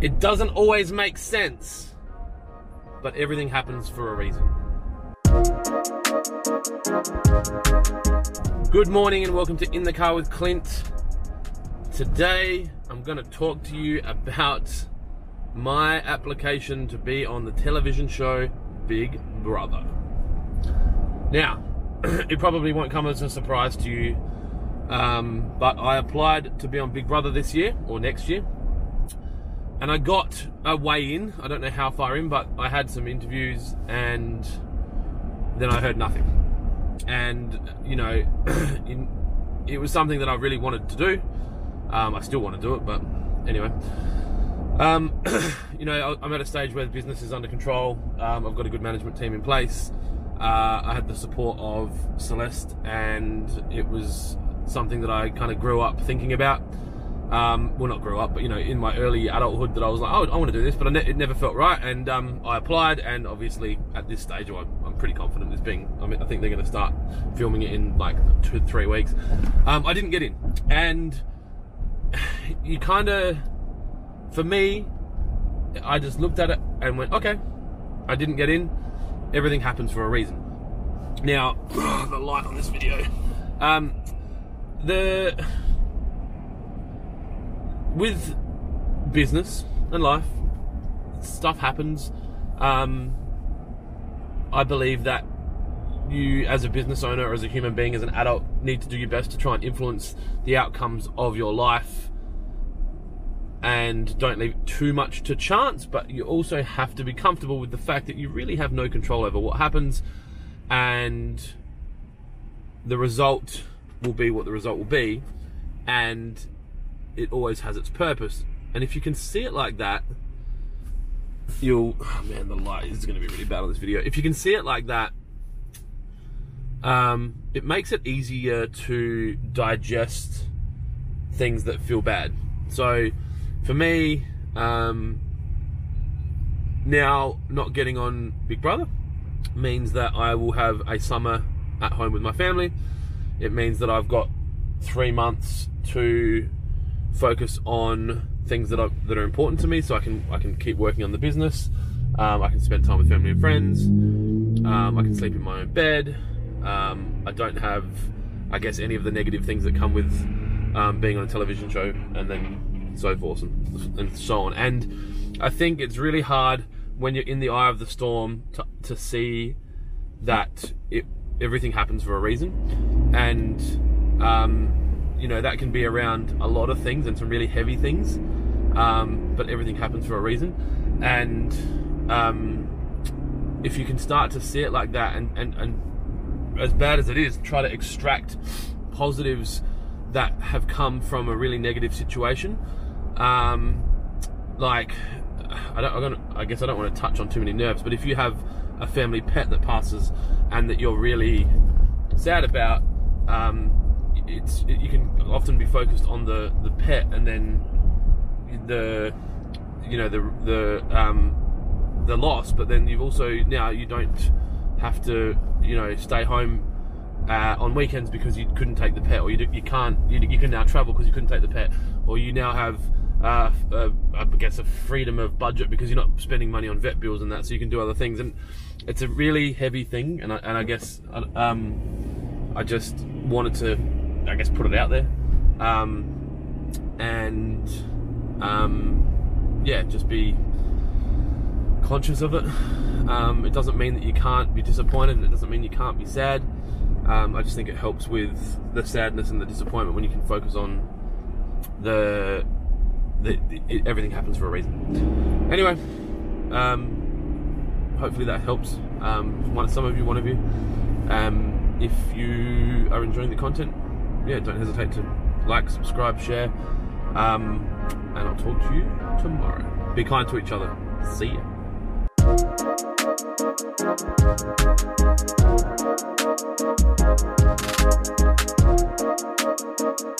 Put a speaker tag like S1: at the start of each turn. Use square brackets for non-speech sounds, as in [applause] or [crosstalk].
S1: It doesn't always make sense, but everything happens for a reason. Good morning and welcome to In the Car with Clint. Today I'm going to talk to you about my application to be on the television show Big Brother. Now, [clears throat] it probably won't come as a surprise to you, um, but I applied to be on Big Brother this year or next year and I got a way in. I don't know how far in, but I had some interviews and then I heard nothing. And, you know, [clears throat] in, it was something that I really wanted to do. Um, I still want to do it, but anyway. Um, [clears throat] you know, I'm at a stage where the business is under control. Um, I've got a good management team in place. Uh, I had the support of Celeste, and it was something that I kind of grew up thinking about um, well, not grow up, but you know, in my early adulthood, that I was like, oh, I want to do this, but ne- it never felt right, and um, I applied, and obviously at this stage, I'm, I'm pretty confident it's being. I mean, I think they're going to start filming it in like two, three weeks. Um, I didn't get in, and [sighs] you kind of, for me, I just looked at it and went, okay, I didn't get in. Everything happens for a reason. Now, [sighs] the light on this video, um, the with business and life, stuff happens. Um, I believe that you, as a business owner or as a human being, as an adult, need to do your best to try and influence the outcomes of your life. And don't leave too much to chance, but you also have to be comfortable with the fact that you really have no control over what happens, and the result will be what the result will be. And it always has its purpose. And if you can see it like that, you'll. Oh man, the light is going to be really bad on this video. If you can see it like that, um, it makes it easier to digest things that feel bad. So, for me, um, now not getting on Big Brother means that I will have a summer at home with my family. It means that I've got three months to focus on things that are that are important to me, so I can I can keep working on the business. Um, I can spend time with family and friends. Um, I can sleep in my own bed. Um, I don't have, I guess, any of the negative things that come with um, being on a television show, and then so forth and, and so on. And I think it's really hard when you're in the eye of the storm to, to see that it, everything happens for a reason, and um, you know that can be around a lot of things and some really heavy things um, but everything happens for a reason. And um, if you can start to see it like that and, and, and as bad as it is try to extract positives that have come from a really negative situation um, like I, don't, don't, I guess I don't want to touch on too many nerves but if you have a family pet that passes and that you're really sad about um, it's it, you can often be focused on the the pet and then the you know the the um, the loss, but then you've also now you don't have to you know stay home uh, on weekends because you couldn't take the pet, or you, do, you can't you, you, can now travel because you couldn't take the pet, or you now have uh, uh, I guess a freedom of budget because you're not spending money on vet bills and that, so you can do other things, and it's a really heavy thing, and I, and I guess um, I just wanted to I guess put it out there, um, and um, yeah, just be conscious of it. Um, it doesn't mean that you can't be disappointed, it doesn't mean you can't be sad. Um, I just think it helps with the sadness and the disappointment when you can focus on the, the, the it, everything happens for a reason. Anyway, um, hopefully that helps. Um, one, some of you, one of you. If you are enjoying the content, yeah, don't hesitate to like, subscribe, share, um, and I'll talk to you tomorrow. Be kind to each other. See ya.